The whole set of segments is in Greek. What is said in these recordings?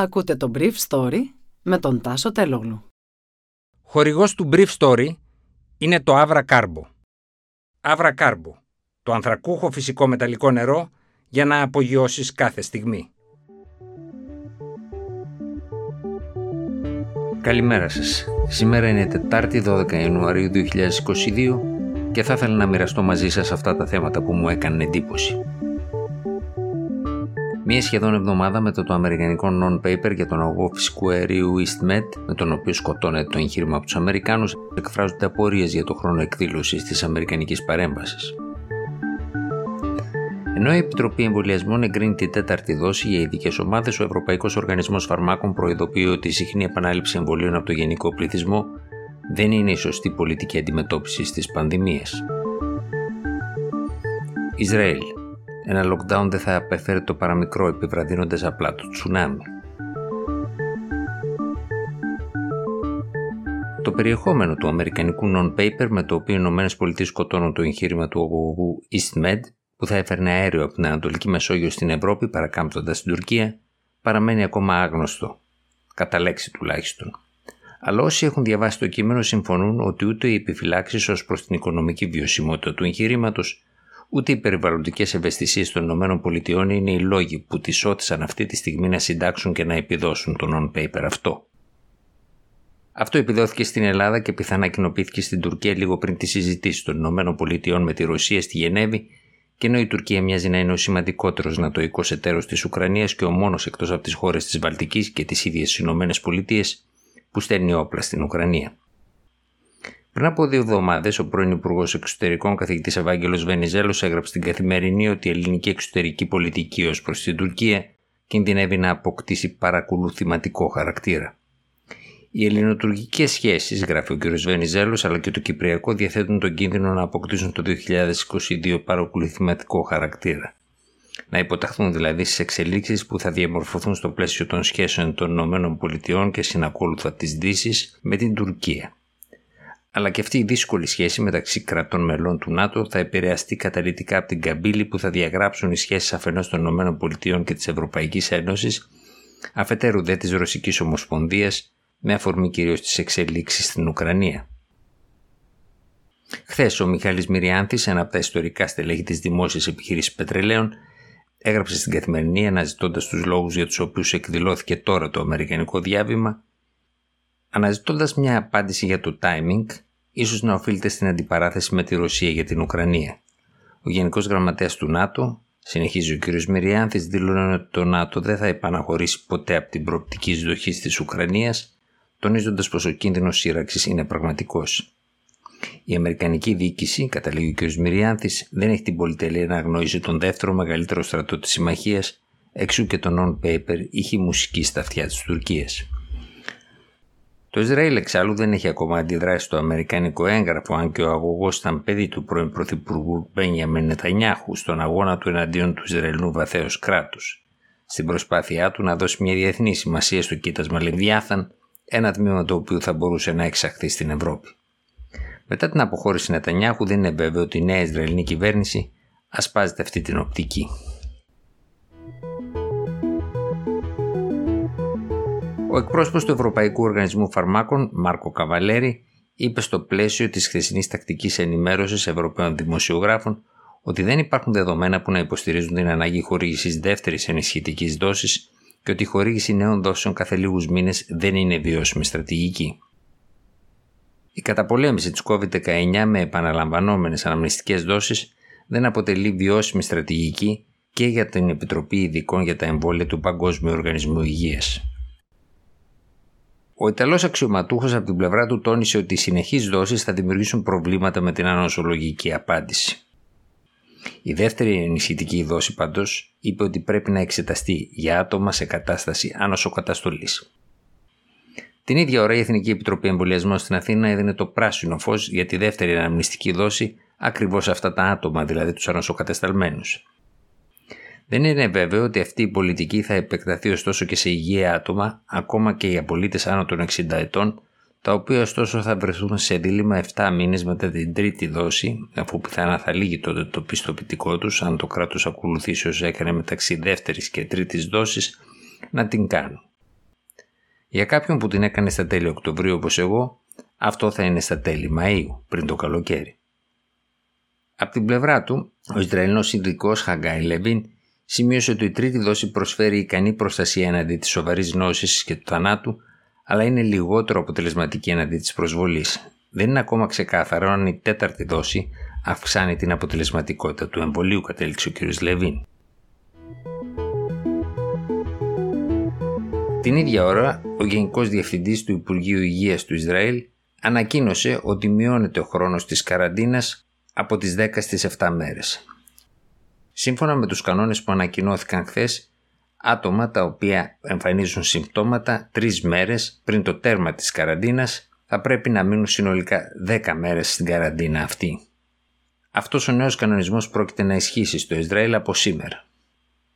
Ακούτε το Brief Story με τον Τάσο Τελόγλου. Χορηγός του Brief Story είναι το Avra Carbo. Avra Carbo, το ανθρακούχο φυσικό μεταλλικό νερό για να απογειώσεις κάθε στιγμή. Καλημέρα σας. Σήμερα είναι Τετάρτη 12 Ιανουαρίου 2022 και θα ήθελα να μοιραστώ μαζί σας αυτά τα θέματα που μου έκανε εντύπωση. Μία σχεδόν εβδομάδα μετά το αμερικανικό non-paper για τον αγωγό φυσικού αερίου EastMed, με τον οποίο σκοτώνεται το εγχείρημα από τους Αμερικάνους, εκφράζονται απορίες για το χρόνο εκδήλωσης της Αμερικανικής παρέμβασης. Ενώ η Επιτροπή Εμβολιασμών εγκρίνει τη τέταρτη δόση για ειδικές ομάδες, ο Ευρωπαϊκός Οργανισμός Φαρμάκων προειδοποιεί ότι η συχνή επανάληψη εμβολίων από το γενικό πληθυσμό δεν είναι η σωστή πολιτική αντιμετώπιση τη πανδημία. Ισραήλ. Ένα lockdown δεν θα απεφέρει το παραμικρό επιβραδύνοντας απλά το τσουνάμι. Το περιεχόμενο του αμερικανικού non-paper με το οποίο οι ΗΠΑ σκοτώνουν το εγχείρημα του αγωγού EastMed που θα έφερνε αέριο από την Ανατολική Μεσόγειο στην Ευρώπη παρακάμπτοντας την Τουρκία παραμένει ακόμα άγνωστο, κατά λέξη τουλάχιστον. Αλλά όσοι έχουν διαβάσει το κείμενο συμφωνούν ότι ούτε οι επιφυλάξεις ως προς την οικονομική βιωσιμότητα του εγχειρήματος, ούτε οι περιβαλλοντικές ευαισθησίες των ΗΠΑ είναι οι λόγοι που τις ότισαν αυτή τη στιγμή να συντάξουν και να επιδώσουν το non-paper αυτό. Αυτό επιδόθηκε στην Ελλάδα και πιθανά κοινοποιήθηκε στην Τουρκία λίγο πριν τη συζητήση των ΗΠΑ με τη Ρωσία στη Γενέβη και ενώ η Τουρκία μοιάζει να είναι ο σημαντικότερος νατοικό εταίρος της Ουκρανίας και ο μόνος εκτός από τις χώρες της Βαλτικής και τις ίδιες Ηνωμένες Πολιτείες που στέλνει όπλα στην Ουκρανία. Πριν από δύο εβδομάδες, ο πρώην Υπουργός Εξωτερικών καθηγητής Ευάγγελος Βενιζέλος έγραψε στην καθημερινή ότι η ελληνική εξωτερική πολιτική ως προς την Τουρκία κινδυνεύει να αποκτήσει παρακολουθηματικό χαρακτήρα. Οι ελληνοτουρκικές σχέσεις, γράφει ο κ. Βενιζέλος, αλλά και το Κυπριακό διαθέτουν τον κίνδυνο να αποκτήσουν το 2022 παρακολουθηματικό χαρακτήρα. Να υποταχθούν δηλαδή στις εξελίξεις που θα διαμορφωθούν στο πλαίσιο των σχέσεων των ΗΠΑ και συνακόλουθα της Δύσης με την Τουρκία αλλά και αυτή η δύσκολη σχέση μεταξύ κρατών μελών του ΝΑΤΟ θα επηρεαστεί καταλητικά από την καμπύλη που θα διαγράψουν οι σχέσεις αφενός των ΗΠΑ και της Ευρωπαϊκής Ένωσης, αφετέρου δε της Ρωσικής Ομοσπονδίας, με αφορμή κυρίως τις εξελίξεις στην Ουκρανία. Χθες ο Μιχάλης Μυριάνθης, ένα από τα ιστορικά στελέχη της δημόσιας επιχείρησης πετρελαίων, έγραψε στην καθημερινή αναζητώντας τους λόγους για τους οποίους εκδηλώθηκε τώρα το Αμερικανικό διάβημα Αναζητώντας μια απάντηση για το timing, ίσως να οφείλεται στην αντιπαράθεση με τη Ρωσία για την Ουκρανία. Ο Γενικός Γραμματέας του ΝΑΤΟ, συνεχίζει ο κ. Μυριάνθης, δήλωνε ότι το ΝΑΤΟ δεν θα επαναχωρήσει ποτέ από την προοπτική εισδοχής της Ουκρανίας, τονίζοντας πως ο κίνδυνος σύραξης είναι πραγματικός. Η Αμερικανική διοίκηση, καταλήγει ο κ. Μυριάνθης, δεν έχει την πολυτέλεια να αγνοήσει τον δεύτερο μεγαλύτερο στρατό της συμμαχίας, εξού και το non-paper είχε μουσική στα αυτιά της Τουρκίας. Το Ισραήλ εξάλλου δεν έχει ακόμα αντιδράσει στο αμερικανικό έγγραφο, αν και ο αγωγός ήταν παιδί του πρώην Πρωθυπουργού Μπένιαμεν Νετανιάχου στον αγώνα του εναντίον του Ισραηλινού βαθέως κράτους. Στην προσπάθειά του να δώσει μια διεθνή σημασία στο κοίτασμα Λεβιάθαν, ένα τμήμα το οποίο θα μπορούσε να εξαχθεί στην Ευρώπη. Μετά την αποχώρηση Νετανιάχου, δεν είναι βέβαιο ότι η νέα Ισραηλινή κυβέρνηση ασπάζεται αυτή την οπτική. Ο εκπρόσωπος του Ευρωπαϊκού Οργανισμού Φαρμάκων, Μάρκο Καβαλέρη, είπε στο πλαίσιο της χθεσινής τακτικής ενημέρωσης Ευρωπαίων δημοσιογράφων ότι δεν υπάρχουν δεδομένα που να υποστηρίζουν την ανάγκη χορήγησης δεύτερης ενισχυτικής δόσης και ότι η χορήγηση νέων δόσεων κάθε λίγους μήνες δεν είναι βιώσιμη στρατηγική. Η καταπολέμηση της COVID-19 με επαναλαμβανόμενες αναμνηστικές δόσεις δεν αποτελεί βιώσιμη στρατηγική και για την Επιτροπή Ειδικών για τα Εμβόλια του Παγκόσμιου Οργανισμού Υγείας. Ο Ιταλός αξιωματούχος από την πλευρά του τόνισε ότι οι συνεχείς δόσεις θα δημιουργήσουν προβλήματα με την ανοσολογική απάντηση. Η δεύτερη ενισχυτική δόση πάντως είπε ότι πρέπει να εξεταστεί για άτομα σε κατάσταση ανοσοκαταστολής. Την ίδια ώρα η Εθνική Επιτροπή Εμβολιασμών στην Αθήνα έδινε το πράσινο φως για τη δεύτερη αναμνηστική δόση ακριβώς αυτά τα άτομα, δηλαδή τους ανοσοκατασταλμένου. Δεν είναι βέβαιο ότι αυτή η πολιτική θα επεκταθεί ωστόσο και σε υγεία άτομα, ακόμα και για πολίτε άνω των 60 ετών, τα οποία ωστόσο θα βρεθούν σε δίλημα 7 μήνες μετά την τρίτη δόση, αφού πιθανά θα λύγει τότε το πιστοποιητικό τους, αν το κράτος ακολουθήσει όσο έκανε μεταξύ δεύτερης και τρίτης δόσης, να την κάνουν. Για κάποιον που την έκανε στα τέλη Οκτωβρίου όπως εγώ, αυτό θα είναι στα τέλη Μαΐου, πριν το καλοκαίρι. Από την πλευρά του, ο Ισραηλινός ειδικός Χαγκάι Λεβίν σημείωσε ότι η τρίτη δόση προσφέρει ικανή προστασία εναντί της σοβαρής νόσης και του θανάτου, αλλά είναι λιγότερο αποτελεσματική εναντί της προσβολής. Δεν είναι ακόμα ξεκάθαρο αν η τέταρτη δόση αυξάνει την αποτελεσματικότητα του εμβολίου, κατέληξε ο κ. Λεβίν. Την ίδια ώρα, ο Γενικός Διευθυντής του Υπουργείου Υγείας του Ισραήλ ανακοίνωσε ότι μειώνεται ο χρόνος της καραντίνας από τις 10 στις 7 μέρες. Σύμφωνα με τους κανόνες που ανακοινώθηκαν χθες, άτομα τα οποία εμφανίζουν συμπτώματα τρεις μέρες πριν το τέρμα της καραντίνας θα πρέπει να μείνουν συνολικά 10 μέρες στην καραντίνα αυτή. Αυτός ο νέος κανονισμός πρόκειται να ισχύσει στο Ισραήλ από σήμερα.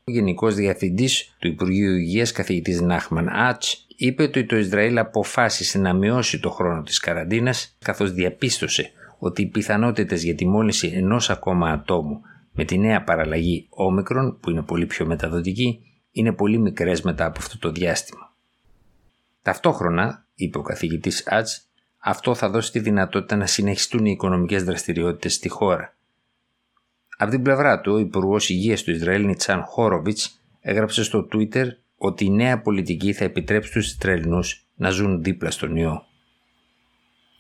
Ο Γενικός Διευθυντής του Υπουργείου Υγείας, καθηγητής Νάχμαν Άτς, είπε ότι το Ισραήλ αποφάσισε να μειώσει το χρόνο της καραντίνας, καθώς διαπίστωσε ότι οι πιθανότητες για τη μόλυνση ενός ακόμα ατόμου με τη νέα παραλλαγή όμικρον, που είναι πολύ πιο μεταδοτική, είναι πολύ μικρές μετά από αυτό το διάστημα. Ταυτόχρονα, είπε ο καθηγητής Άτ, αυτό θα δώσει τη δυνατότητα να συνεχιστούν οι οικονομικές δραστηριότητες στη χώρα από την πλευρά του, ο Υπουργός Υγείας του Ισραήλ, Νιτσάν Χόροβιτς, έγραψε στο Twitter ότι η νέα πολιτική θα επιτρέψει στους Ισραηλινούς να ζουν δίπλα στον ιό.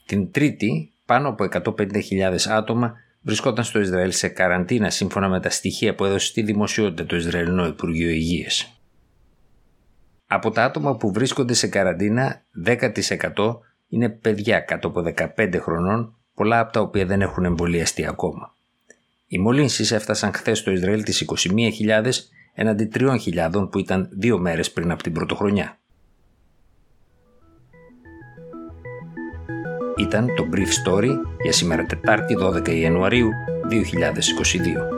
Την Τρίτη, πάνω από 150.000 άτομα βρισκόταν στο Ισραήλ σε καραντίνα σύμφωνα με τα στοιχεία που έδωσε στη δημοσιότητα το Ισραηλινό Υπουργείο Υγείας. Από τα άτομα που βρίσκονται σε καραντίνα, 10% είναι παιδιά κάτω από 15 χρονών, πολλά από τα οποία δεν έχουν εμβολιαστεί ακόμα. Οι μολύνσεις έφτασαν χθες στο Ισραήλ τις 21.000 έναντι 3.000 που ήταν δύο μέρες πριν από την πρωτοχρονιά. Ήταν το Brief Story για σήμερα Τετάρτη 12 Ιανουαρίου 2022.